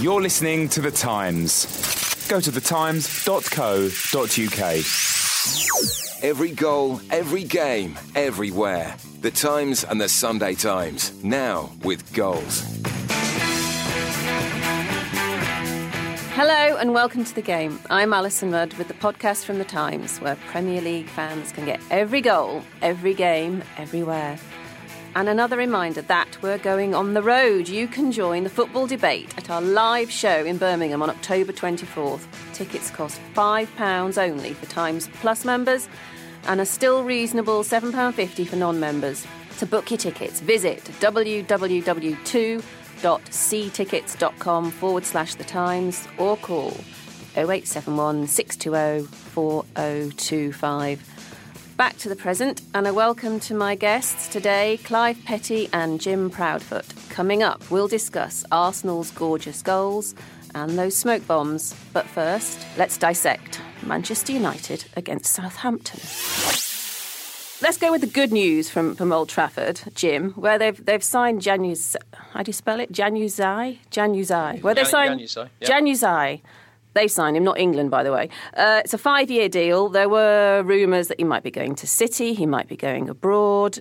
You're listening to The Times. Go to thetimes.co.uk. Every goal, every game, everywhere. The Times and the Sunday Times. Now with goals. Hello and welcome to the game. I'm Alyson Rudd with the podcast from The Times, where Premier League fans can get every goal, every game, everywhere. And another reminder that we're going on the road. You can join the football debate at our live show in Birmingham on October 24th. Tickets cost £5 only for Times Plus members and a still reasonable £7.50 for non members. To book your tickets, visit www.seetickets.com forward slash the Times or call 0871 620 4025 back to the present and a welcome to my guests today, Clive Petty and Jim Proudfoot. Coming up, we'll discuss Arsenal's gorgeous goals and those smoke bombs. But first, let's dissect Manchester United against Southampton. Let's go with the good news from, from Old Trafford, Jim, where they've they've signed Januz. How do you spell it? Januzaj? Januzaj. Where they signed Januzaj, yeah. Januzaj they signed him, not England, by the way. Uh, it's a five year deal. There were rumours that he might be going to City, he might be going abroad.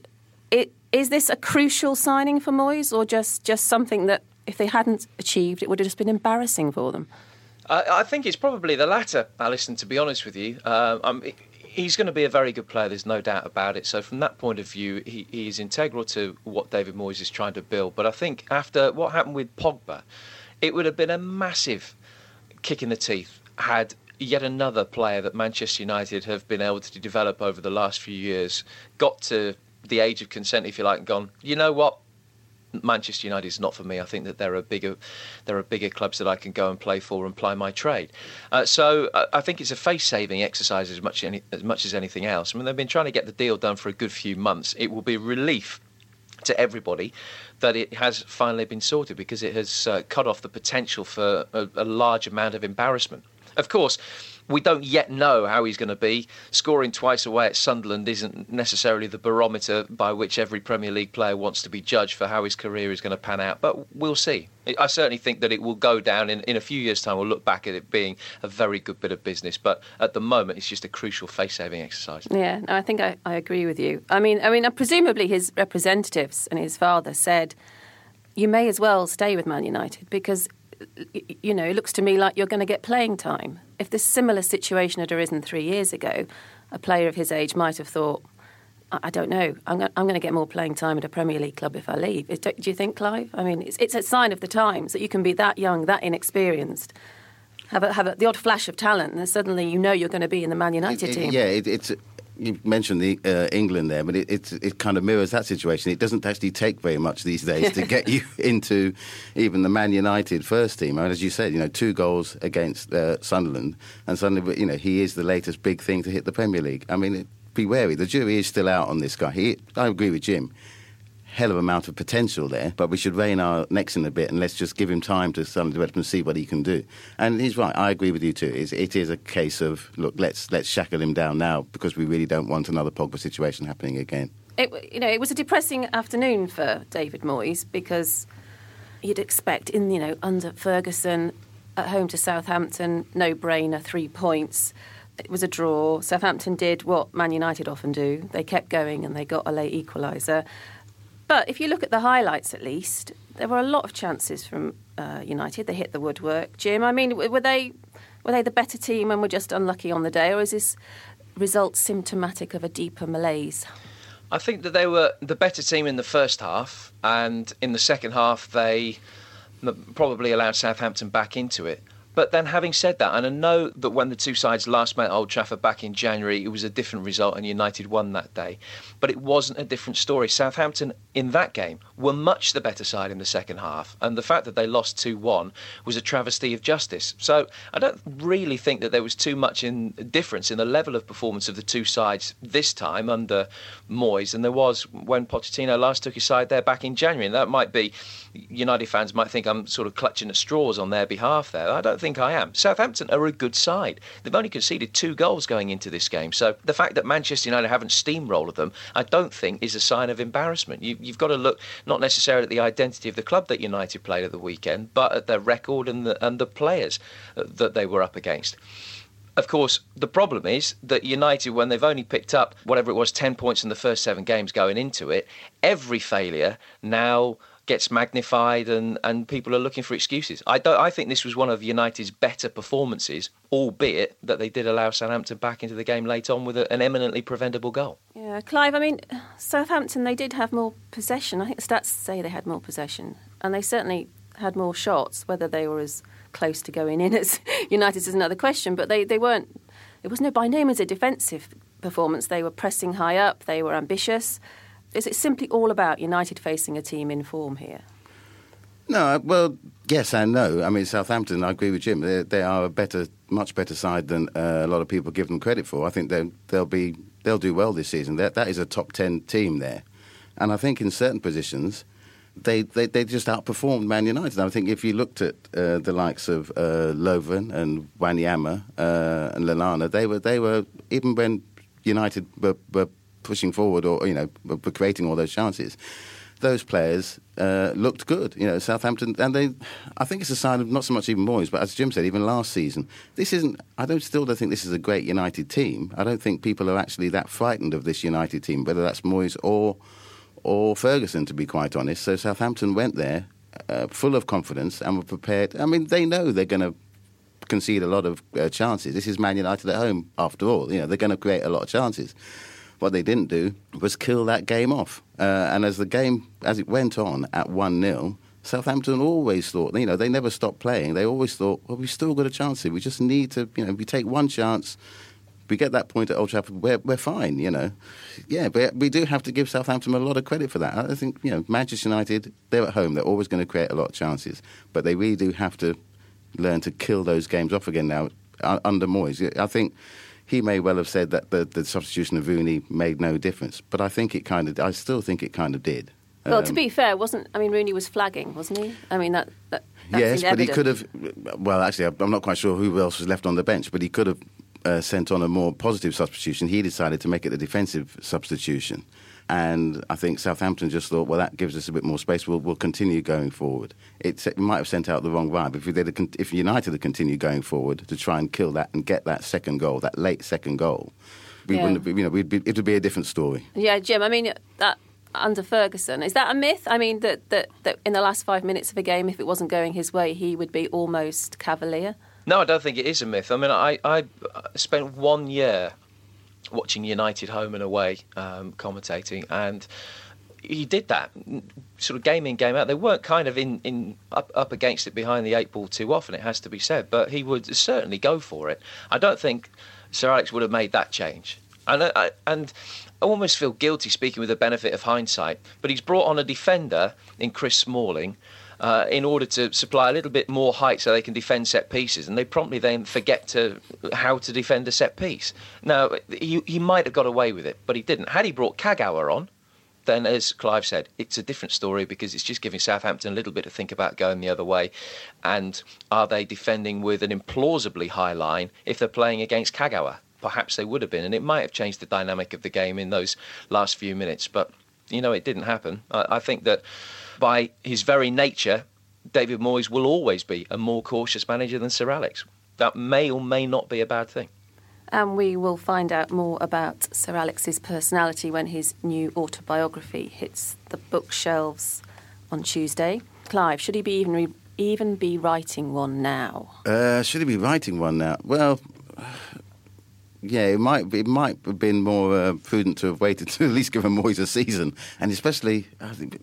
It, is this a crucial signing for Moyes, or just, just something that, if they hadn't achieved, it would have just been embarrassing for them? I, think it's probably the latter, Alyson, to be honest with you. Uh, um, he's going to be a very good player, there's no doubt about it. So, from that point of view, he, he is integral to what David Moyes is trying to build. But I think after what happened with Pogba, it would have been a massive kick in the teeth had yet another player that Manchester United have been able to develop over the last few years got to the age of consent, if you like, and gone, you know what? Manchester United is not for me. I think that there are bigger, there are bigger clubs that I can go and play for and ply my trade. Uh, so uh, I think it's a face-saving exercise as much any, as much as anything else. I mean, they've been trying to get the deal done for a good few months. It will be relief to everybody that it has finally been sorted because it has uh, cut off the potential for a, a large amount of embarrassment. Of course, we don't yet know how he's going to be. Scoring twice away at Sunderland isn't necessarily the barometer by which every Premier League player wants to be judged for how his career is going to pan out, but we'll see. I certainly think that it will go down in, in a few years' time. We'll look back at it being a very good bit of business, but at the moment, it's just a crucial face-saving exercise. Yeah, no, I think I, I agree with you. I mean, I mean, uh, presumably his representatives and his father said, "You may as well stay with Man United because you know, it looks to me like you're going to get playing time. If this similar situation had arisen three years ago, a player of his age might have thought, I don't know. I'm going, I'm going to get more playing time at a Premier League club if I leave. Do you think, Clive? I mean, it's, it's a sign of the times that you can be that young, that inexperienced, have, a, have a, the odd flash of talent, and suddenly you know you're going to be in the Man United it, team. Yeah, it, it's you mentioned the uh, England there, but it, it, it kind of mirrors that situation. It doesn't actually take very much these days to get you into even the Man United first team. I mean, as you said, you know, two goals against uh, Sunderland, and suddenly, you know, he is the latest big thing to hit the Premier League. I mean, it, be wary. The jury is still out on this guy. He, I agree with Jim. Hell of a amount of potential there, but we should rein our necks in a bit and let's just give him time to start develop and see what he can do. And he's right. I agree with you too. It's, it is a case of look, let's let's shackle him down now because we really don't want another Pogba situation happening again. It, you know, it was a depressing afternoon for David Moyes because you'd expect in you know under Ferguson at home to Southampton, no brainer, three points. It was a draw. Southampton did what Man United often do. They kept going and they got a late equaliser. But if you look at the highlights, at least there were a lot of chances from uh, United. They hit the woodwork. Jim, I mean, were they were they the better team and were just unlucky on the day, or is this result symptomatic of a deeper malaise? I think that they were the better team in the first half, and in the second half they probably allowed Southampton back into it. But then, having said that, and I know that when the two sides last met Old Trafford back in January, it was a different result and United won that day. But it wasn't a different story. Southampton in that game were much the better side in the second half, and the fact that they lost 2 1 was a travesty of justice. So I don't really think that there was too much in difference in the level of performance of the two sides this time under Moyes than there was when Pochettino last took his side there back in January. And that might be, United fans might think I'm sort of clutching at straws on their behalf there. I don't think I am. Southampton are a good side. They've only conceded two goals going into this game. So the fact that Manchester United haven't steamrolled them, I don't think is a sign of embarrassment. You, have got to look not necessarily at the identity of the club that United played at the weekend, but at their record and the, and the players uh, that they were up against. Of course, the problem is that United, when they've only picked up whatever it was, 10 points in the first seven games going into it, every failure now gets magnified and, and people are looking for excuses. I don't I think this was one of United's better performances, albeit that they did allow Southampton back into the game late on with a, an eminently preventable goal. Yeah, Clive, I mean Southampton they did have more possession. I think the stats say they had more possession and they certainly had more shots, whether they were as close to going in as United is another question, but they, they weren't it was no by no means a defensive performance. They were pressing high up, they were ambitious is it simply all about United facing a team in form here? No, uh, well, yes and no. I mean, Southampton, I agree with Jim. They, they are a better, much better side than uh, a lot of people give them credit for. I think they'll be they'll do well this season. That that is a top ten team there, and I think in certain positions. They, they, they just outperformed Man United. I think if you looked at uh, the likes of uh, Lovren and Wanyama uh, and Lallana, they were they were even when United were, were pushing forward or you know creating all those chances. Those players uh, looked good, you know. Southampton, and they, I think it's a sign of not so much even Moyes, but as Jim said, even last season, this isn't. I don't still don't think this is a great United team. I don't think people are actually that frightened of this United team, whether that's Moyes or or Ferguson, to be quite honest. So Southampton went there uh, full of confidence and were prepared. I mean, they know they're going to concede a lot of uh, chances. This is Man United at home, after all. You know, they're going to create a lot of chances. What they didn't do was kill that game off. Uh, and as the game, as it went on at 1 0, Southampton always thought, you know, they never stopped playing. They always thought, well, we've still got a chance here. We just need to, you know, we take one chance, we get that point at Old Trafford, we're, we're fine, you know. Yeah, but we do have to give Southampton a lot of credit for that. I think, you know, Manchester United, they're at home, they're always going to create a lot of chances. But they really do have to learn to kill those games off again now under Moyes. I think he may well have said that the, the substitution of Rooney made no difference, but I think it kind of, I still think it kind of did. Well, um, to be fair, wasn't I mean Rooney was flagging, wasn't he? I mean that. that yes, but he could have. Well, actually, I'm not quite sure who else was left on the bench, but he could have uh, sent on a more positive substitution. He decided to make it a defensive substitution. And I think Southampton just thought, well, that gives us a bit more space. We'll, we'll continue going forward. It, it might have sent out the wrong vibe. If, they'd, if United had continued going forward to try and kill that and get that second goal, that late second goal, we yeah. wouldn't. Have, you know, be, it would be a different story. Yeah, Jim. I mean, that under Ferguson is that a myth? I mean, that, that that in the last five minutes of a game, if it wasn't going his way, he would be almost cavalier. No, I don't think it is a myth. I mean, I, I spent one year watching United home and away, um, commentating, and he did that sort of game in game out. They weren't kind of in, in up, up against it behind the eight ball too often. It has to be said, but he would certainly go for it. I don't think Sir Alex would have made that change, and I, and I almost feel guilty speaking with the benefit of hindsight. But he's brought on a defender in Chris Smalling uh, in order to supply a little bit more height so they can defend set pieces. And they promptly then forget to how to defend a set piece. Now, he, he might have got away with it, but he didn't. Had he brought Kagawa on, then as Clive said, it's a different story because it's just giving Southampton a little bit to think about going the other way. And are they defending with an implausibly high line if they're playing against Kagawa? Perhaps they would have been, and it might have changed the dynamic of the game in those last few minutes. But you know, it didn't happen. I, I think that by his very nature, David Moyes will always be a more cautious manager than Sir Alex. That may or may not be a bad thing. And we will find out more about Sir Alex's personality when his new autobiography hits the bookshelves on Tuesday. Clive, should he be even re- even be writing one now? Uh, should he be writing one now? Well, yeah, it might it might have been more uh, prudent to have waited to at least give him Moyes a season, and especially I think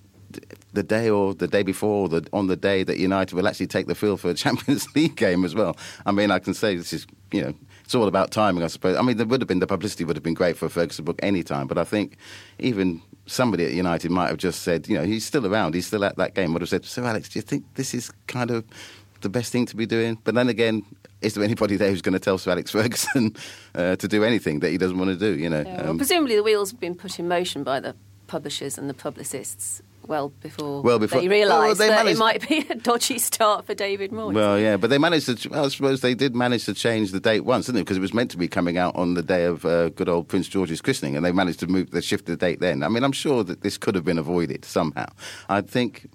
the day or the day before, the, on the day that United will actually take the field for a Champions League game as well. I mean, I can say this is you know it's all about timing, I suppose. I mean, there would have been the publicity would have been great for Ferguson book any time, but I think even somebody at United might have just said, you know, he's still around, he's still at that game. Would have said, so Alex, do you think this is kind of the best thing to be doing? But then again, is there anybody there who's going to tell Sir Alex Ferguson uh, to do anything that he doesn't want to do? You know, yeah, well, um, presumably the wheels have been put in motion by the publishers and the publicists well before, well before they realised well, that managed, it might be a dodgy start for David Moyes. Well, yeah, but they managed to. Well, I suppose they did manage to change the date once, didn't they? Because it was meant to be coming out on the day of uh, good old Prince George's christening, and they managed to move, they shift the date then. I mean, I'm sure that this could have been avoided somehow. I think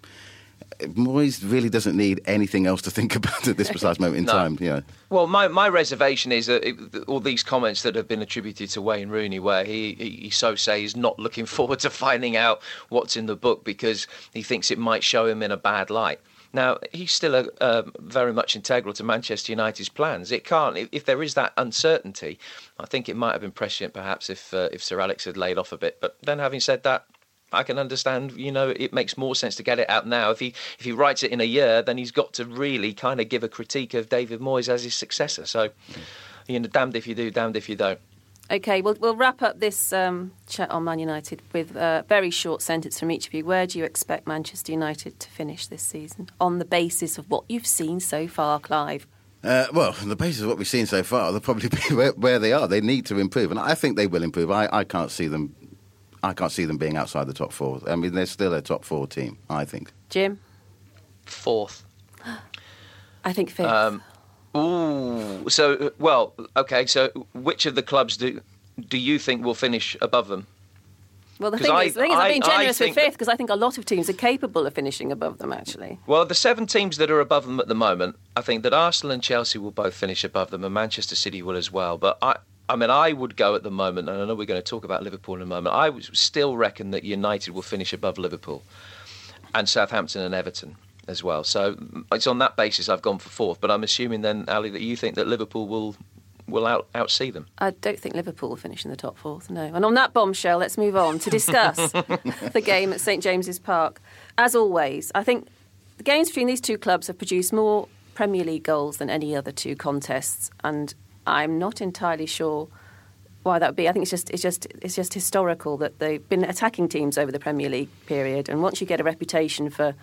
Moyes really doesn't need anything else to think about at this precise moment in no. time. You know. Well, my, my reservation is that it, all these comments that have been attributed to Wayne Rooney, where he, he, he so say is not looking forward to finding out what's in the book because he thinks it might show him in a bad light. Now he's still a, uh, very much integral to Manchester United's plans. It can't if, if, there is that uncertainty. I think it might have been prescient, perhaps, if uh, if Sir Alex had laid off a bit. But then, having said that, I can understand, you know, it makes more sense to get it out now. If he if he writes it in a year, then he's got to really kind of give a critique of David Moyes as his successor. So, you know, damned if you do, damned if you don't. Okay, we'll, we'll wrap up this um, chat on Man United with a very short sentence from each of you. Where do you expect Manchester United to finish this season on the basis of what you've seen so far, Clive? Uh, well, on the basis of what we've seen so far, they'll probably be where, where, they are. They need to improve, and I think they will improve. I, I can't see them I can't see them being outside the top four. I mean, they're still a top four team, I think. Jim? Fourth. I think fifth. Um, ooh, so, well, okay, so which of the clubs do, do you think will finish above them? Well, the thing, I, is, the thing is, I'm being generous with fifth because I think a lot of teams are capable of finishing above them, actually. Well, the seven teams that are above them at the moment, I think that Arsenal and Chelsea will both finish above them, and Manchester City will as well. But I, I mean, I would go at the moment, and I know we're going to talk about Liverpool in a moment. I still reckon that United will finish above Liverpool, and Southampton and Everton as well. So it's on that basis I've gone for fourth. But I'm assuming then, Ali, that you think that Liverpool will will out outsee them. I don't think Liverpool will finish in the top fourth. No. And on that bombshell, let's move on to discuss the game at St James's Park. As always, I think the games between these two clubs have produced more Premier League goals than any other two contests, and I'm not entirely sure why that would be. I think it's just it's just it's just historical that they've been attacking teams over the Premier League period, and once you get a reputation for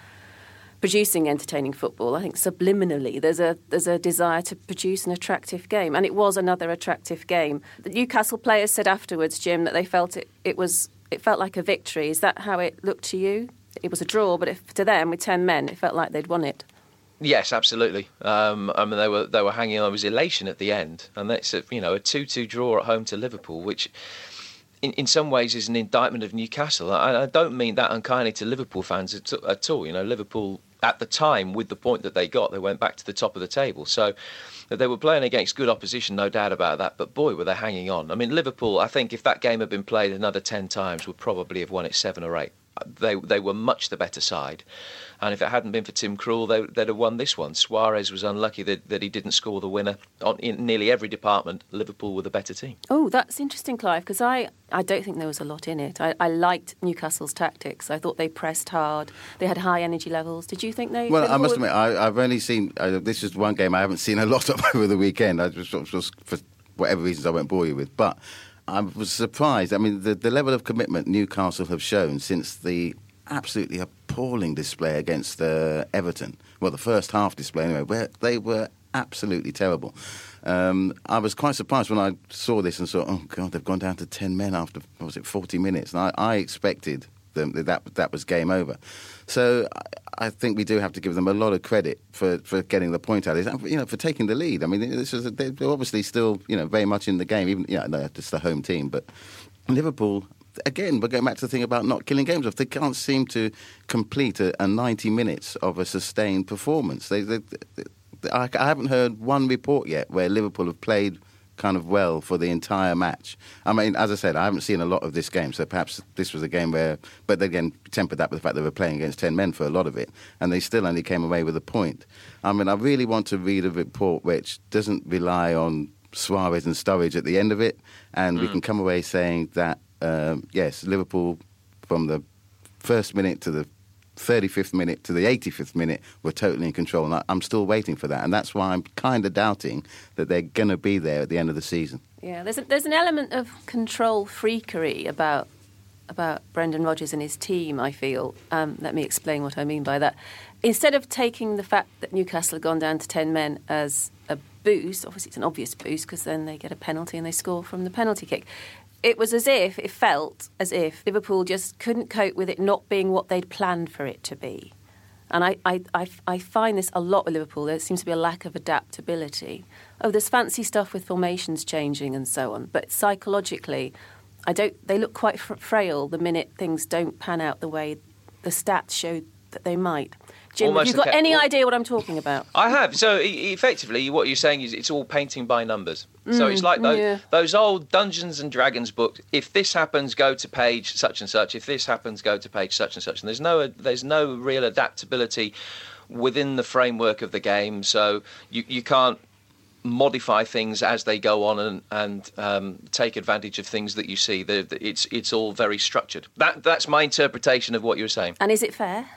producing entertaining football, I think subliminally there's a there's a desire to produce an attractive game, and it was another attractive game. The Newcastle players said afterwards, Jim, that they felt it it was it felt like a victory. Is that how it looked to you? It was a draw, but if, to them, with ten men, it felt like they'd won it. Yes, absolutely. Um, I mean, they were they were hanging on. There was elation at the end, and that's a, you know a two-two draw at home to Liverpool, which in, in some ways is an indictment of Newcastle. I, I don't mean that unkindly to Liverpool fans at, at, all. You know, Liverpool at the time, with the point that they got, they went back to the top of the table. So they were playing against good opposition, no doubt about that. But boy, were they hanging on. I mean, Liverpool. I think if that game had been played another ten times, would probably have won it seven or eight. They they were much the better side. And if it hadn't been for Tim Krul, they, would have won this one. Suarez was unlucky that, that he didn't score the winner. On, in nearly every department, Liverpool were the better team. Oh, that's interesting, Clive, because I, I don't think there was a lot in it. I, I liked Newcastle's tactics. I thought they pressed hard. They had high energy levels. Did you think they? Well, Liverpool I must admit, I, have only seen uh, this is one game I haven't seen a lot of over the weekend. I just, just for whatever reasons I won't bore you with, but. I was surprised. I mean, the, the level of commitment Newcastle have shown since the absolutely appalling display against uh, Everton. Well, the first half display anyway, where they were absolutely terrible. Um, I was quite surprised when I saw this and thought, oh God, they've gone down to 10 men after, was it, 40 minutes? And I, I expected them, that that was game over. So I, think we do have to give them a lot of credit for, for getting the point out. Is you know for taking the lead. I mean, this is they're obviously still you know very much in the game. Even no, it's the home team, but Liverpool again, we're going back to the thing about not killing games off. They can't seem to complete a, a 90 minutes of a sustained performance. They, they, they, I haven't heard one report yet where Liverpool have played kind of well for the entire match. I mean, as I said, I haven't seen a lot of this game, so perhaps this was a game where, but again, tempered that with the fact they were playing against 10 men for a lot of it, and they still only came away with a point. I mean, I really want to read a report which doesn't rely on Suarez and Sturridge at the end of it, and mm. we hmm. can come away saying that um, yes, Liverpool from the first minute to the 35th minute to the 85th minute were totally in control. And I, am still waiting for that. And that's why I'm kind of doubting that they're going to be there at the end of the season. Yeah, there's, a, there's an element of control freakery about about Brendan Rodgers and his team, I feel. Um, let me explain what I mean by that. Instead of taking the fact that Newcastle had gone down to 10 men as a boost, obviously it's an obvious boost because then they get a penalty and they score from the penalty kick it was as if it felt as if Liverpool just couldn't cope with it not being what they'd planned for it to be. And I, I, I, I, find this a lot with Liverpool. There seems to be a lack of adaptability. Oh, there's fancy stuff with formations changing and so on, but psychologically, I don't. They look quite frail the minute things don't pan out the way the stats show that they might. Jim, Almost have you got any well, idea what I'm talking about? I have. So effectively, what you're saying is it's all painting by numbers. Mm, so it's like those, yeah. those old Dungeons and Dragons books. If this happens, go to page such and such. If this happens, go to page such and such. And there's no there's no real adaptability within the framework of the game. So you you can't modify things as they go on and, and um, take advantage of things that you see. The, the, it's it's all very structured. That that's my interpretation of what you're saying. And is it fair?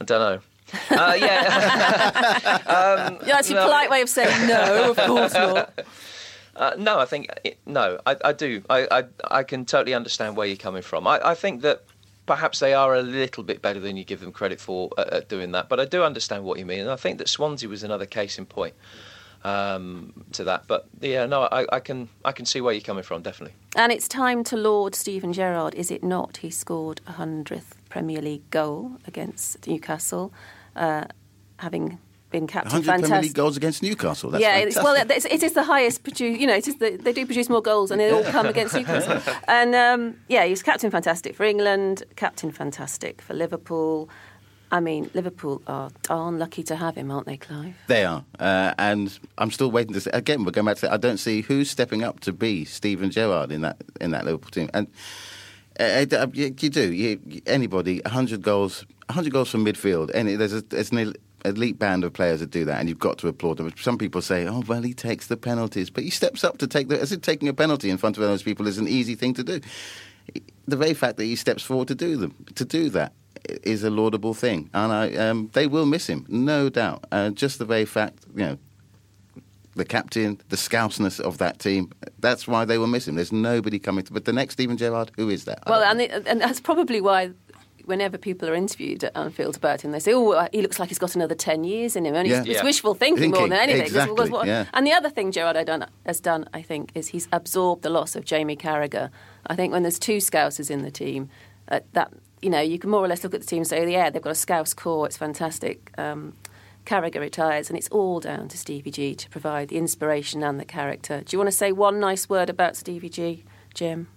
I don't know. Uh, yeah. um, yeah, that's your no. polite way of saying no. Of course not. Uh, no, I think it, no. I, I do. I, I, I can totally understand where you're coming from. I, I think that perhaps they are a little bit better than you give them credit for at, at doing that. But I do understand what you mean, and I think that Swansea was another case in point um, to that. But yeah, no, I, I, can I can see where you're coming from, definitely. And it's time to laud Steven Gerrard, is it not? He scored a hundredth Premier League goal against Newcastle, uh, having been captain. 100 fantastic. Premier League goals against Newcastle. That's yeah, it's, well, it's, it is the highest. You know, it is the, they do produce more goals, and they all come against Newcastle. And um, yeah, he's captain fantastic for England, captain fantastic for Liverpool. I mean, Liverpool are darn lucky to have him, aren't they, Clive? They are, uh, and I'm still waiting to see. Again, we're going back to. That. I don't see who's stepping up to be Steven Gerrard in that in that Liverpool team, and uh, uh you, do. Anybody, 100 goals, 100 goals from midfield. Any there's a, there's an elite band of players that do that, and you've got to applaud them. Some people say, "Oh, well, he takes the penalties," but he steps up to take the. As if taking a penalty in front of those people is an easy thing to do. The very fact that he steps forward to do them, to do that, is a laudable thing, and I, um, they will miss him, no doubt. Uh, just the very fact, you know, the captain, the scouseness of that team. That's why they were missing. There's nobody coming to. But the next Steven Gerrard, who is that? Well, and, the, and that's probably why. Whenever people are interviewed at Anfield about him, they say, "Oh, he looks like he's got another ten years in him." And yeah. it's, yeah. wishful thinking, thinking, more than anything. Exactly, yeah. And the other thing Gerrard has done, I think, is he's absorbed the loss of Jamie Carragher. I think when there's two Scousers in the team, uh, that you know, you can more or less look at the team and say, yeah, they've got a Scouse core, it's fantastic. Um, Carragher retires, and it's all down to Stevie G to provide the inspiration and the character. Do you want to say one nice word about Stevie G, Jim?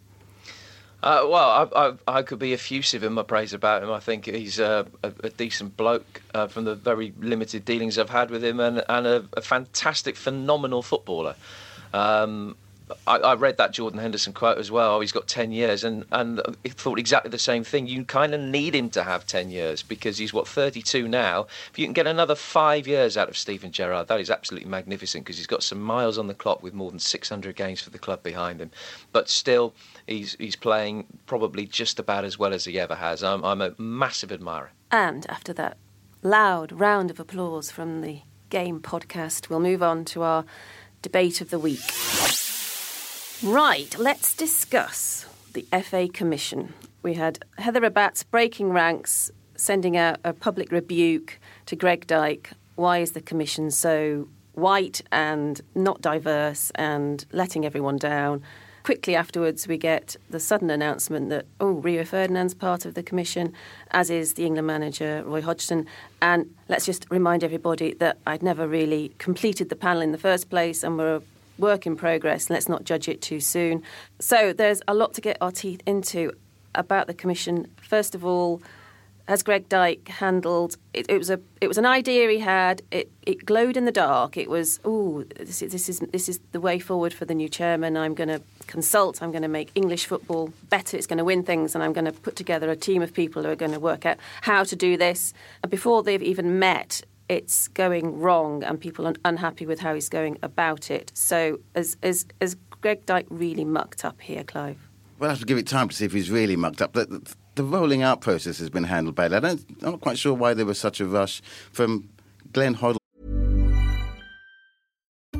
Uh, well, I, I, I, could be effusive in my praise about him. I think he's a, a, decent bloke uh, from the very limited dealings I've had with him, and, and a, a fantastic, phenomenal footballer. Um, I, I, read that Jordan Henderson quote as well. Oh, he's got 10 years, and, and thought exactly the same thing. You kind of need him to have 10 years because he's, what, 32 now. If you can get another five years out of Steven Gerrard, that is absolutely magnificent because he's got some miles on the clock with more than 600 games for the club behind him. But still, he's, he's playing probably just about as well as he ever has. I'm, I'm a massive admirer. And after that loud round of applause from the Game podcast, we'll move on to our debate of the week. Right, let's discuss the FA Commission. We had Heather Rabbatts breaking ranks, sending out a public rebuke to Greg Dyke. Why is the Commission so white and not diverse and letting everyone down? quickly afterwards, we get the sudden announcement that, oh, Rio Ferdinand's part of the commission, as is the England manager, Roy Hodgson. And let's just remind everybody that I'd never really completed the panel in the first place and we're work in progress. Let's not judge it too soon. So there's a lot to get our teeth into about the commission. First of all, has Greg Dyke handled? It, it, was a it was an idea he had. It it glowed in the dark. It was oh this, this is this is the way forward for the new chairman. I'm going to consult. I'm going to make English football better. It's going to win things, and I'm going to put together a team of people who are going to work out how to do this. And before they've even met, it's going wrong, and people are unhappy with how he's going about it. So as as as Greg Dyke really mucked up here, Clive? We'll have to give it time to see if he's really mucked up. The, the rolling out process has been handled badly. I don't, I'm not quite sure why there was such a rush from Glenn Hoddle.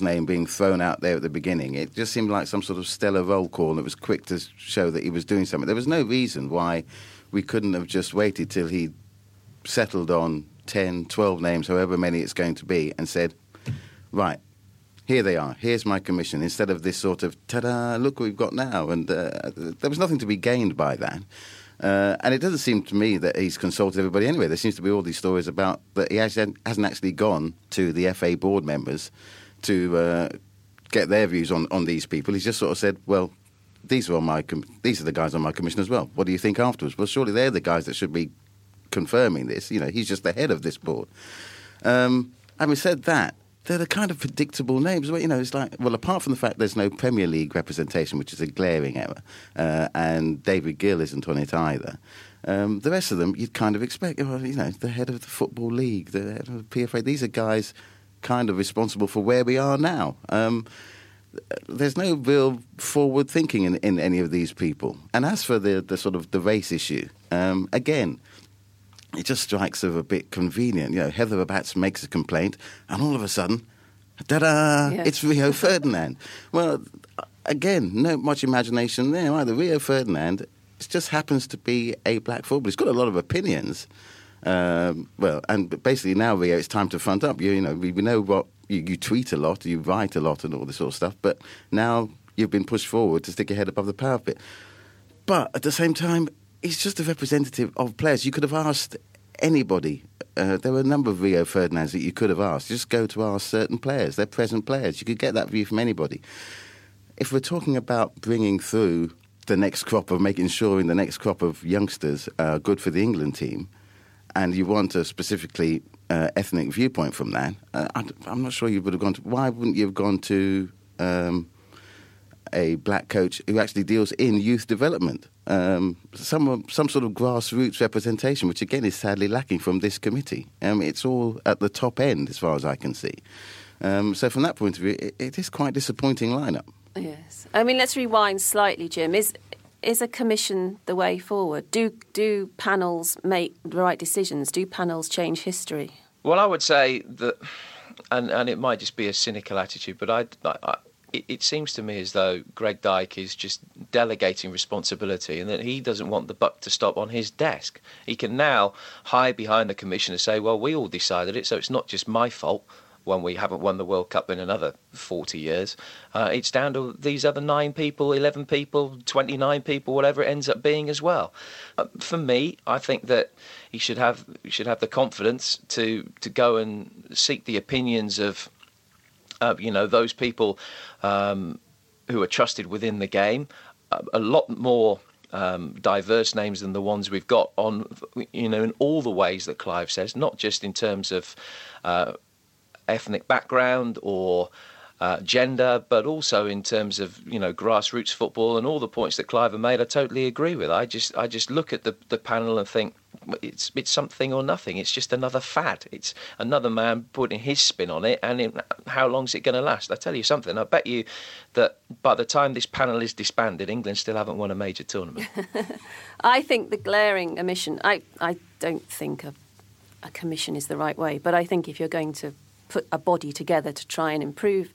Name being thrown out there at the beginning. It just seemed like some sort of stellar roll call, and it was quick to show that he was doing something. There was no reason why we couldn't have just waited till he settled on 10, 12 names, however many it's going to be, and said, right, here they are. Here's my commission. Instead of this sort of ta-da, look what we've got now. And uh, there was nothing to be gained by that. Uh, and it doesn't seem to me that he's consulted everybody anyway. There seems to be all these stories about that he hasn't, hasn't actually gone to the FA board members to uh, get their views on, on these people. He's just sort of said, well, these are on my com- these are the guys on my commission as well. What do you think afterwards? Well, surely they're the guys that should be confirming this. You know, he's just the head of this board. Um, having said that, they're the kind of predictable names. Where, you know, it's like, well, apart from the fact there's no Premier League representation, which is a glaring error, uh, and David Gill isn't on it either. Um, the rest of them, you'd kind of expect, you know, the head of the Football League, the head of the PFA, these are guys kind of responsible for where we are now. Um, there's no real forward thinking in, in any of these people. And as for the, the sort of the race issue, um, again, it just strikes as a bit convenient. You know, Heather Rabbatts makes a complaint, and all of a sudden, ta-da! Yeah. It's Rio Ferdinand. Well, again, no much imagination there either. Rio Ferdinand just happens to be a black footballer. He's got a lot of opinions. Um, well, and basically now, Rio, it's time to front up. You, you know, we, know what you, you, tweet a lot, you write a lot, and all this sort of stuff. But now you've been pushed forward to stick your head above the parapet. But at the same time, he's just a representative of players. You could have asked anybody. Uh, there were a number of Rio Ferdinands that you could have asked. Just go to ask certain players. They're present players. You could get that view from anybody. If we're talking about bringing through the next crop of making sure in the next crop of youngsters are good for the England team, and you want a specifically uh, ethnic viewpoint from that, uh, I, am not sure you would have gone to. Why wouldn't you have gone to um, a black coach who actually deals in youth development? Um, some some sort of grassroots representation, which again is sadly lacking from this committee. Um, it's all at the top end, as far as I can see. Um, so from that point of view, it, it is quite disappointing lineup. Yes, I mean let's rewind slightly, Jim. Is is a commission the way forward? Do do panels make the right decisions? Do panels change history? Well, I would say that, and and it might just be a cynical attitude, but I, I it, it, seems to me as though Greg Dyke is just delegating responsibility and that he doesn't want the buck to stop on his desk. He can now hide behind the commission and say, well, we all decided it, so it's not just my fault when we haven't won the World Cup in another 40 years. Uh, it's down to these other nine people, 11 people, 29 people, whatever it ends up being as well. Uh, for me, I think that he should have he should have the confidence to to go and seek the opinions of uh, you know those people um, who are trusted within the game. A lot more um, diverse names than the ones we've got on, you know, in all the ways that Clive says, not just in terms of uh, ethnic background or uh, gender, but also in terms of you know grassroots football and all the points that Clive made. I totally agree with. I just I just look at the the panel and think it's it's something or nothing. It's just another fad. It's another man putting his spin on it. And how long is it going to last? I tell you something. I bet you that by the time this panel is disbanded, England still haven't won a major tournament. I think the glaring omission. I I don't think a, a commission is the right way, but I think if you're going to put a body together to try and improve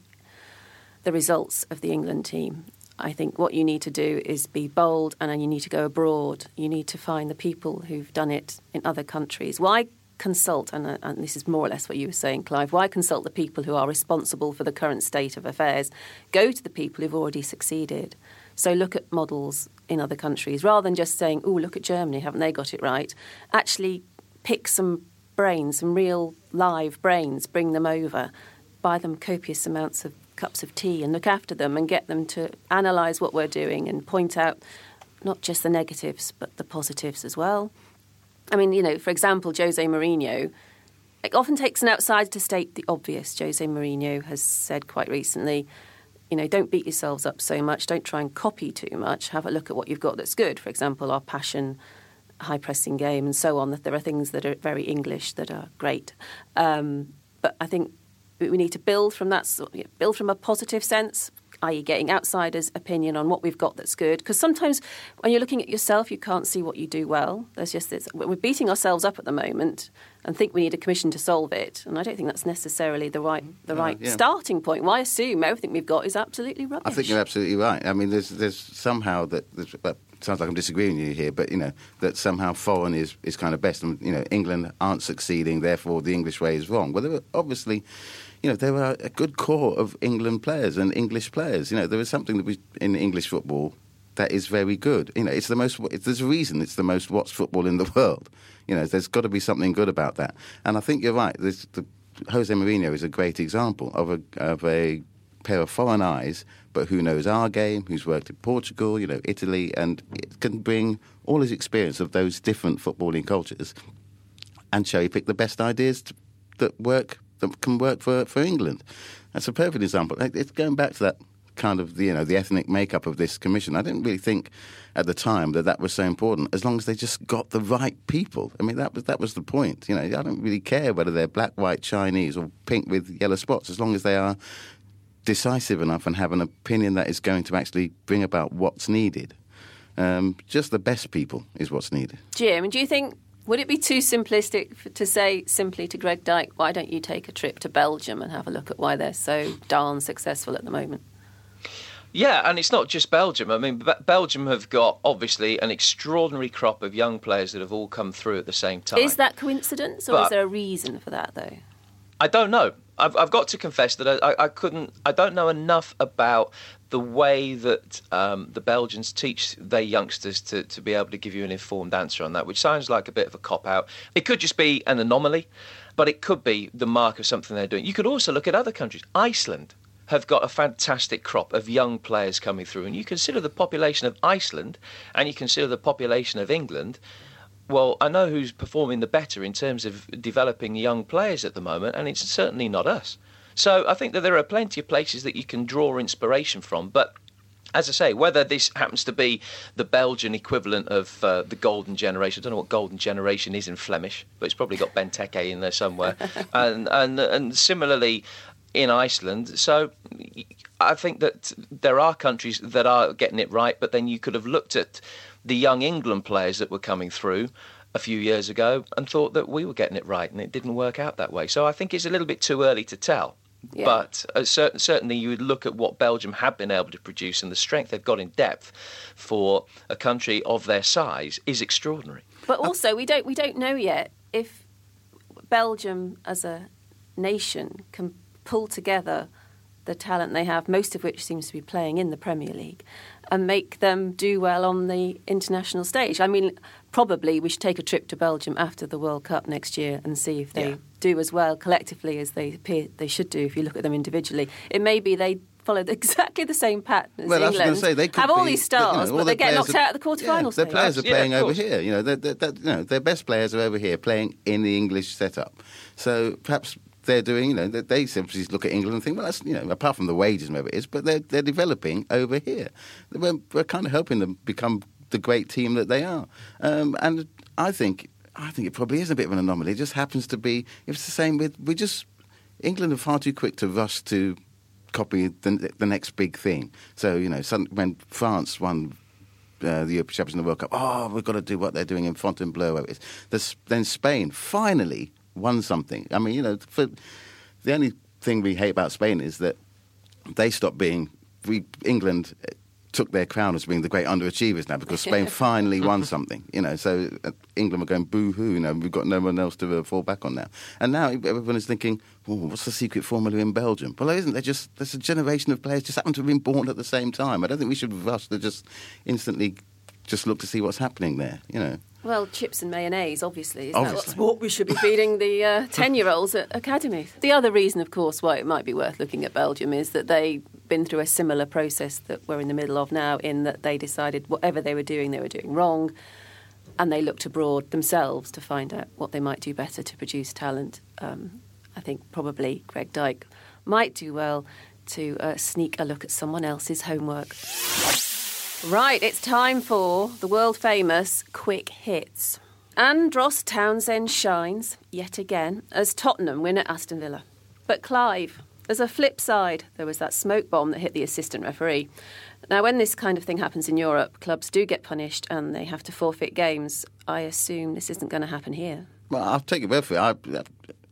the results of the England team. I think what you need to do is be bold and you need to go abroad. You need to find the people who've done it in other countries. Why consult, and, uh, and, this is more or less what you were saying, Clive, why consult the people who are responsible for the current state of affairs? Go to the people who've already succeeded. So look at models in other countries rather than just saying, oh, look at Germany, haven't they got it right? Actually, pick some brains, some real live brains, bring them over, buy them copious amounts of cups of tea and look after them and get them to analyse what we're doing and point out not just the negatives but the positives as well. I mean, you know, for example, Jose Mourinho. It often takes an outsider to state the obvious. Jose Mourinho has said quite recently, you know, don't beat yourselves up so much. Don't try and copy too much. Have a look at what you've got that's good. For example, our passion, high pressing game, and so on. That there are things that are very English that are great. Um, but I think we need to build from that, build from a positive sense, i.e., getting outsiders' opinion on what we've got that's good. Because sometimes when you're looking at yourself, you can't see what you do well. There's just this, we're beating ourselves up at the moment and think we need a commission to solve it. And I don't think that's necessarily the right the uh, right yeah. starting point. Why assume everything we've got is absolutely rubbish? I think you're absolutely right. I mean, there's there's somehow that. There's, sounds like I'm disagreeing with you here, but you know that somehow foreign is, is kind of best, and you know England aren't succeeding, therefore the English way is wrong. Well, obviously, you know, there were a good core of England players and English players. You know, there was something that we in English football that is very good. You know, it's the most. There's a reason it's the most watched football in the world. You know, there's got to be something good about that. And I think you're right. There's, the, Jose Mourinho is a great example of a of a pair of foreign eyes, but who knows our game, who's worked in Portugal, you know, Italy, and can bring all his experience of those different footballing cultures and cherry pick the best ideas to, that work that can work for, for England. That's a perfect example. It's going back to that kind of you know the ethnic makeup of this commission. I didn't really think at the time that that was so important. As long as they just got the right people. I mean that was that was the point. You know I don't really care whether they're black, white, Chinese, or pink with yellow spots. As long as they are decisive enough and have an opinion that is going to actually bring about what's needed. Um, just the best people is what's needed. Jim, do you think would it be too simplistic to say simply to Greg Dyke, why don't you take a trip to Belgium and have a look at why they're so darn successful at the moment? Yeah, and it's not just Belgium. I mean, Belgium have got obviously an extraordinary crop of young players that have all come through at the same time. Is that coincidence, or but is there a reason for that, though? I don't know. I've, I've got to confess that I, I, couldn't. I don't know enough about the way that um, the Belgians teach their youngsters to, to be able to give you an informed answer on that, which sounds like a bit of a cop out. It could just be an anomaly, but it could be the mark of something they're doing. You could also look at other countries. Iceland have got a fantastic crop of young players coming through, and you consider the population of Iceland and you consider the population of England. Well, I know who's performing the better in terms of developing young players at the moment, and it's certainly not us. So I think that there are plenty of places that you can draw inspiration from, but as I say, whether this happens to be the Belgian equivalent of uh, the golden generation, I don't know what golden generation is in Flemish, but it's probably got Benteke in there somewhere. and, and, and similarly in Iceland. So I think that there are countries that are getting it right, but then you could have looked at the young England players that were coming through a few years ago and thought that we were getting it right, and it didn't work out that way. So I think it's a little bit too early to tell. Yeah. But uh, certain, certainly, you would look at what Belgium have been able to produce and the strength they've got in depth for a country of their size is extraordinary. But also, we don't we don't know yet if Belgium as a nation can pull together the talent they have, most of which seems to be playing in the Premier League, and make them do well on the international stage. I mean, probably we should take a trip to Belgium after the World Cup next year and see if they yeah. do as well collectively as they appear they should do if you look at them individually. It may be they follow exactly the same pattern as well, England. I was say, they have all these stars, you know, but they get knocked are, out at the quarterfinals. Yeah, their players are playing yeah, over here. You know, they're, they're, they're, you know, their best players are over here playing in the English setup. So perhaps they're doing, you know, they simply look at England and think, well, that's, you know, apart from the wages whatever it is, but they're, they're developing over here. We're, we're kind of helping them become the great team that they are. Um, and I think, I think it probably is a bit of an anomaly. It just happens to be, it's the same with, we just, England are far too quick to rush to copy the, the next big thing. So, you know, some, when France won uh, the European Champions in the World Cup. Oh, we've got to do what they're doing in Fontainebleau. Then Spain finally won something. I mean, you know, for, the only thing we hate about Spain is that they stopped being. We England took their crown as being the great underachievers now because Spain finally won something. You know, so uh, England were going boo hoo. You know, we've got no one else to uh, fall back on now. And now everyone is thinking, what's the secret formula in Belgium? Well, isn't there just there's a generation of players just happen to have been born at the same time. I don't think we should rush to just instantly just look to see what's happening there. You know. Well, chips and mayonnaise, obviously. Is That's what we should be feeding the 10 uh, year olds at academies. The other reason, of course, why it might be worth looking at Belgium is that they've been through a similar process that we're in the middle of now, in that they decided whatever they were doing, they were doing wrong. And they looked abroad themselves to find out what they might do better to produce talent. Um, I think probably Greg Dyke might do well to uh, sneak a look at someone else's homework. Right, it's time for the world famous quick hits. Andros Townsend shines yet again as Tottenham win at Aston Villa. But Clive, there's a flip side. There was that smoke bomb that hit the assistant referee. Now, when this kind of thing happens in Europe, clubs do get punished and they have to forfeit games. I assume this isn't going to happen here. Well, I'll take your word for it. I,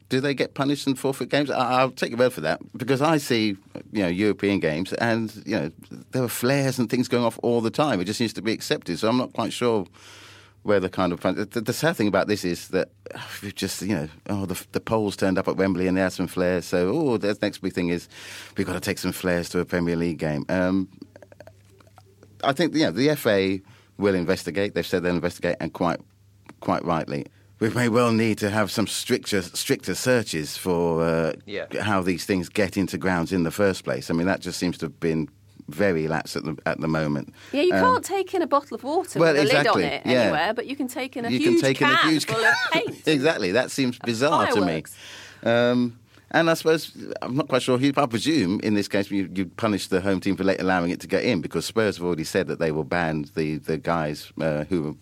do they get punished and forfeit games? I'll take your word for that because I see, you know, European games and you know there are flares and things going off all the time. It just needs to be accepted. So I'm not quite sure where the kind of the, the sad thing about this is that we've just you know oh the the Poles turned up at Wembley and they had some flares. So oh the next big thing is we've got to take some flares to a Premier League game. Um, I think you know the FA will investigate. They've said they'll investigate and quite quite rightly we may well need to have some stricter stricter searches for uh, yeah. how these things get into grounds in the first place. I mean, that just seems to have been very lax at the at the moment. Yeah, you um, can't take in a bottle of water well, with a exactly, lid on it yeah. anywhere, but you can take in a you huge can take can in a huge full of paint. exactly, that seems bizarre to me. Um, and I suppose I'm not quite sure. I presume in this case you, you punish the home team for late allowing it to get in because Spurs have already said that they will ban the the guys uh, who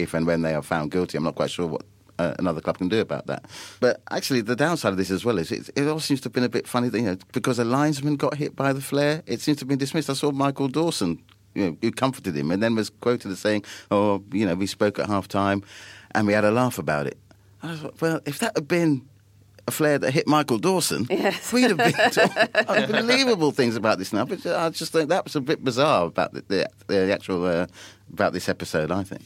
if and when they are found guilty. I'm not quite sure what uh, another club can do about that. But actually, the downside of this as well is it, it all seems to have been a bit funny that, you know, because a linesman got hit by the flare, it seems to have been dismissed. I saw Michael Dawson, you know, who comforted him and then was quoted as saying, oh, you know, we spoke at half time and we had a laugh about it. I thought, well, if that had been a flare that hit Michael Dawson, yes. we'd have been talking unbelievable things about this now. But I just think that was a bit bizarre about the, the, the actual uh, about this episode. I think.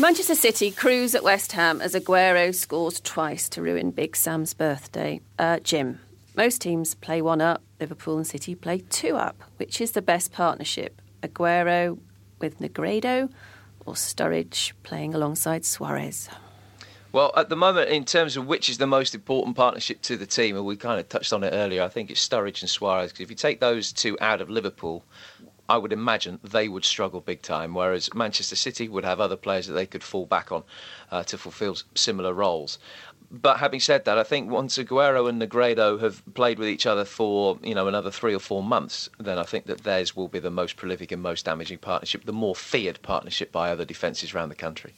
Manchester City cruise at West Ham as Aguero scores twice to ruin Big Sam's birthday. Uh, Jim, most teams play one up. Liverpool and City play two up. Which is the best partnership? Aguero with Negredo or Sturridge playing alongside Suarez? Well, at the moment, in terms of which is the most important partnership to the team, and we kind of touched on it earlier, I think it's Sturridge and Suarez. Because if you take those two out of Liverpool, I would imagine they would struggle big time, whereas Manchester City would have other players that they could fall back on uh, to fulfil similar roles. But having said that, I think once Aguero and Negredo have played with each other for you know another three or four months, then I think that theirs will be the most prolific and most damaging partnership, the more feared partnership by other defences around the country.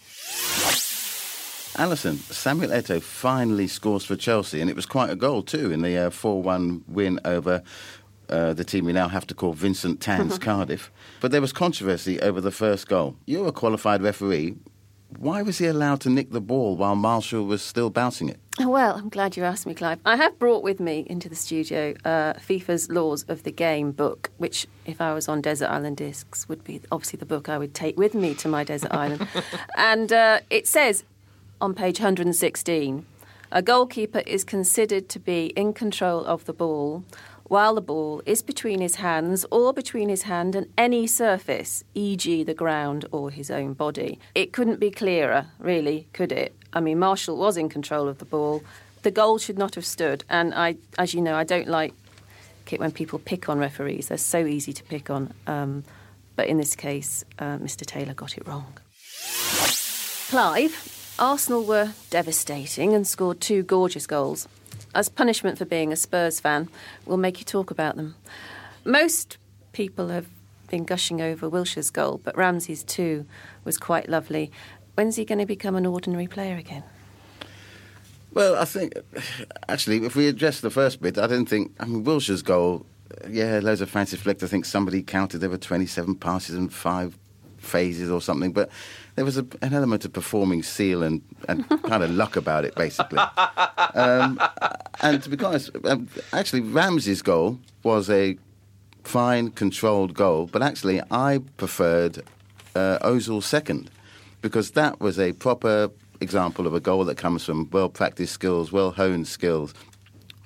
Alyson, Samuel Eto'o finally scores for Chelsea, and it was quite a goal too in the uh, 4 1 win over uh, the team we now have to call Vincent Tan's Cardiff. But there was controversy over the first goal. You're a qualified referee. why was he allowed to nick the ball while Marshall was still bouncing it? Well, I'm glad you asked me, Clive. I have brought with me into the studio uh, FIFA's Laws of the Game book, which, if I was on Desert Island Discs, would be obviously the book I would take with me to my desert island. And uh, it says on page 116 a goalkeeper is considered to be in control of the ball while the ball is between his hands or between his hand and any surface, e.g., the ground or his own body. It couldn't be clearer, really, could it? I mean, Marshall was in control of the ball. The goal should not have stood. And I, as you know, I don't like it when people pick on referees. They're so easy to pick on. Um, but in this case, uh, Mr. Taylor got it wrong. Clive, Arsenal were devastating and scored two gorgeous goals as punishment for being a Spurs fan, we'll make you talk about them. Most people have been gushing over Wilshere's goal, but Ramsey's too was quite lovely. When's he going to become an ordinary player again? Well, I think actually, if we address the first bit, I don't think. I mean, Wilshere's goal, yeah, loads of fancy flick. I think somebody counted there were 27 passes and five phases or something, but there was a, an element of performing seal and, and kind of luck about it, basically. Um, and to be honest, um, actually, Ramsey's goal was a fine, controlled goal, but actually, I preferred uh, Ozil's second because that was a proper example of a goal that comes from well practiced skills, well honed skills,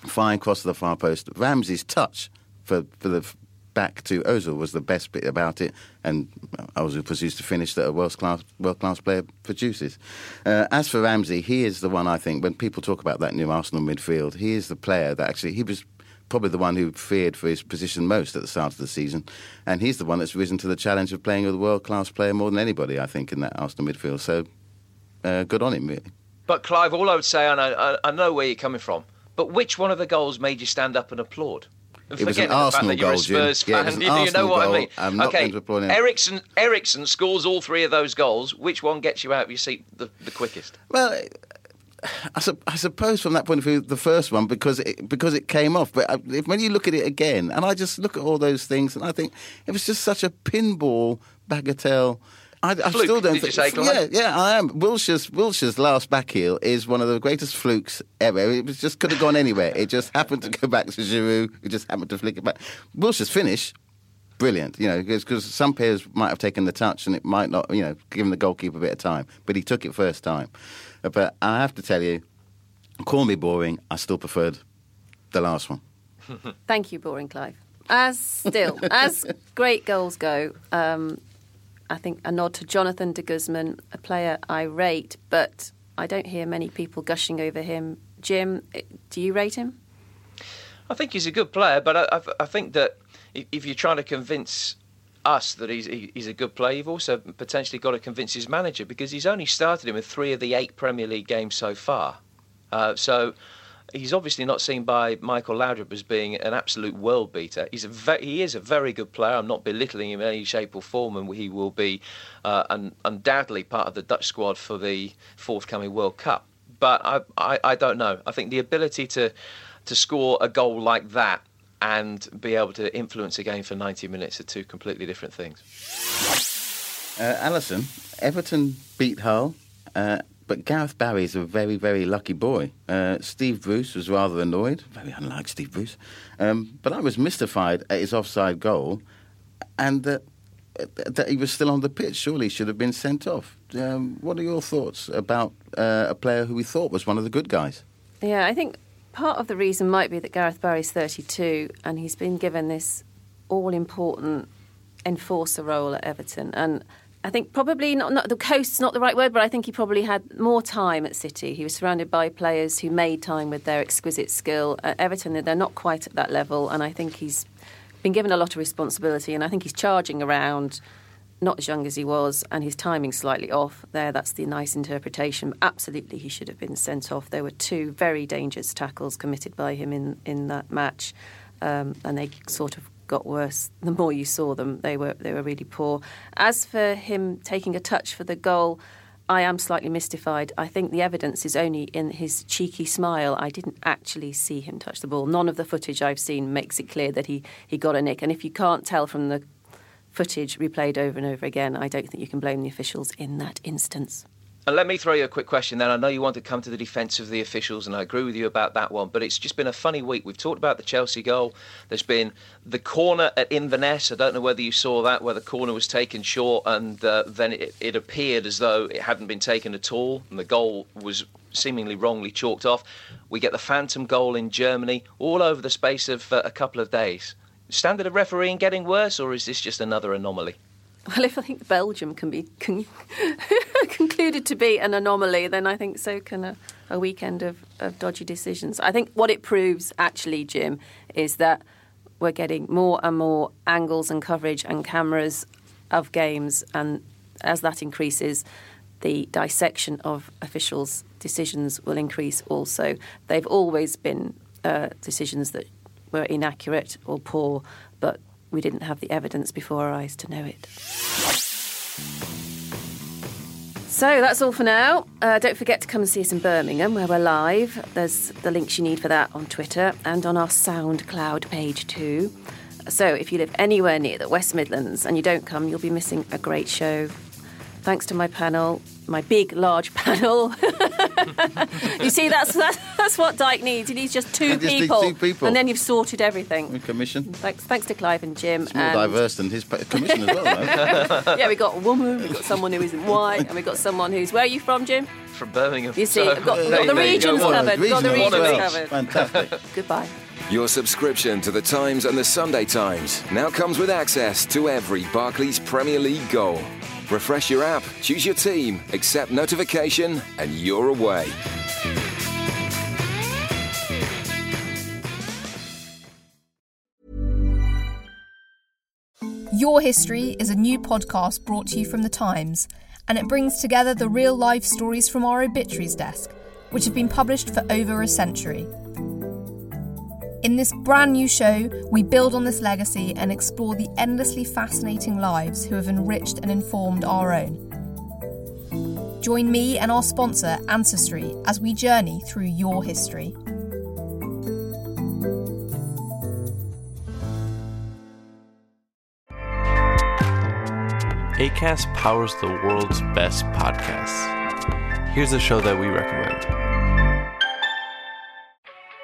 fine cross to the far post. Ramsey's touch for, for the back to Ozil was the best bit about it, and Ozil produced to finish that a world class world class player produces. Uh, as for Ramsey, he is the one I think when people talk about that new Arsenal midfield, he is the player that actually he was probably the one who feared for his position most at the start of the season, and he's the one that's risen to the challenge of playing with a world class player more than anybody I think in that Arsenal midfield. So uh, good on him. But Clive, all I would say, I know, I know where you're coming from, but which one of the goals made you stand up and applaud? It was an Arsenal goal, Jim. Yeah, it you, know what goal. I mean? I'm not okay, going to. Eriksen, Eriksen scores all three of those goals. Which one gets you out of your seat the, the quickest? Well, I, su- I, suppose from that point of view, the first one because it, because it came off. But I, if, when you look at it again, and I just look at all those things, and I think it was just such a pinball bagatelle I, I Fluke, still don't did think. you say, yeah, yeah, I am. Wilshere's Wilshere's last back heel is one of the greatest flukes ever. It was just could have gone anywhere. It just happened to go back to Giroud. It just happened to flick it back. Wilshere's finish. Brilliant, you know, because some players might have taken the touch and it might not, you know, given the goalkeeper a bit of time, but he took it first time. But I have to tell you, call me boring, I still preferred the last one. Thank you, boring Clive. As still, as great goals go, um, I think a nod to Jonathan de Guzman, a player I rate, but I don't hear many people gushing over him. Jim, do you rate him? I think he's a good player, but I, I, I think that if you're trying to convince us that he's he's a good player, you've also potentially got to convince his manager because he's only started him in three of the eight Premier League games so far. Uh, so he's obviously not seen by Michael Laudrup as being an absolute world beater. He's a ve- he is a very good player. I'm not belittling him in any shape or form, and he will be uh, un- undoubtedly part of the Dutch squad for the forthcoming World Cup. But I, I, I don't know. I think the ability to to score a goal like that and be able to influence a game for 90 minutes are two completely different things. Uh, Alyson, Everton beat Hull. Uh, but Gareth Barry is a very, very lucky boy. Uh, Steve Bruce was rather annoyed, very unlike Steve Bruce. Um, but I was mystified at his offside goal and that, that he was still on the pitch. Surely he should have been sent off. Um, what are your thoughts about uh, a player who we thought was one of the good guys? Yeah, I think part of the reason might be that Gareth Barry's 32 and he's been given this all important enforcer role at Everton. And I think probably not, not the coast's not the right word, but I think he probably had more time at City. He was surrounded by players who made time with their exquisite skill. At Everton, they're not quite at that level, and I think he's been given a lot of responsibility, and I think he's charging around. Not as young as he was, and his timing slightly off there. That's the nice interpretation. Absolutely, he should have been sent off. There were two very dangerous tackles committed by him in, in that match, um, and they sort of got worse the more you saw them. They were they were really poor. As for him taking a touch for the goal, I am slightly mystified. I think the evidence is only in his cheeky smile. I didn't actually see him touch the ball. None of the footage I've seen makes it clear that he, he got a nick. And if you can't tell from the footage replayed over and over again, I don't think you can blame the officials in that instance. And let me throw you a quick question then. I know you want to come to the defence of the officials, and I agree with you about that one, but it's just been a funny week. We've talked about the Chelsea goal. There's been the corner at Inverness. I don't know whether you saw that, where the corner was taken short, and uh, then it, it appeared as though it hadn't been taken at all, and the goal was seemingly wrongly chalked off. We get the phantom goal in Germany all over the space of uh, a couple of days. Standard of refereeing getting worse, or is this just another anomaly? Well, if I think Belgium can be con- concluded to be an anomaly, then I think so can a, a weekend of, of dodgy decisions. I think what it proves, actually, Jim, is that we're getting more and more angles and coverage and cameras of games, and as that increases, the dissection of officials' decisions will increase also. They've always been uh, decisions that were inaccurate or poor, but we didn't have the evidence before our eyes to know it. So that's all for now. Uh, don't forget to come and see us in Birmingham, where we're live. There's the links you need for that on Twitter and on our SoundCloud page too. So if you live anywhere near the West Midlands and you don't come, you'll be missing a great show. Thanks to my panel, my big, large panel. you see, that's, that's that's what Dyke needs. He needs just two, just people, two people. and then you've sorted everything. We commission. Thanks, thanks to Clive and Jim. It's more and- diverse than his commission as well. though. yeah, we got a woman, we got someone who isn't white, and we got someone who's. Where are you from, Jim? From Birmingham. You see, So- I've got, got the regions One of covered. Got the regional regions as well. covered. Fantastic. Goodbye. Your subscription to The Times and The Sunday Times now comes with access to every Barclays Premier League goal. Refresh your app, choose your team, accept notification, and you're away. Your History is a new podcast brought to you from The Times, and it brings together the real life stories from our obituaries desk, which have been published for over a century. In this brand new show, we build on this legacy and explore the endlessly fascinating lives who have enriched and informed our own. Join me and our sponsor, Ancestry, as we journey through your history. ACAST powers the world's best podcasts. Here's a show that we recommend.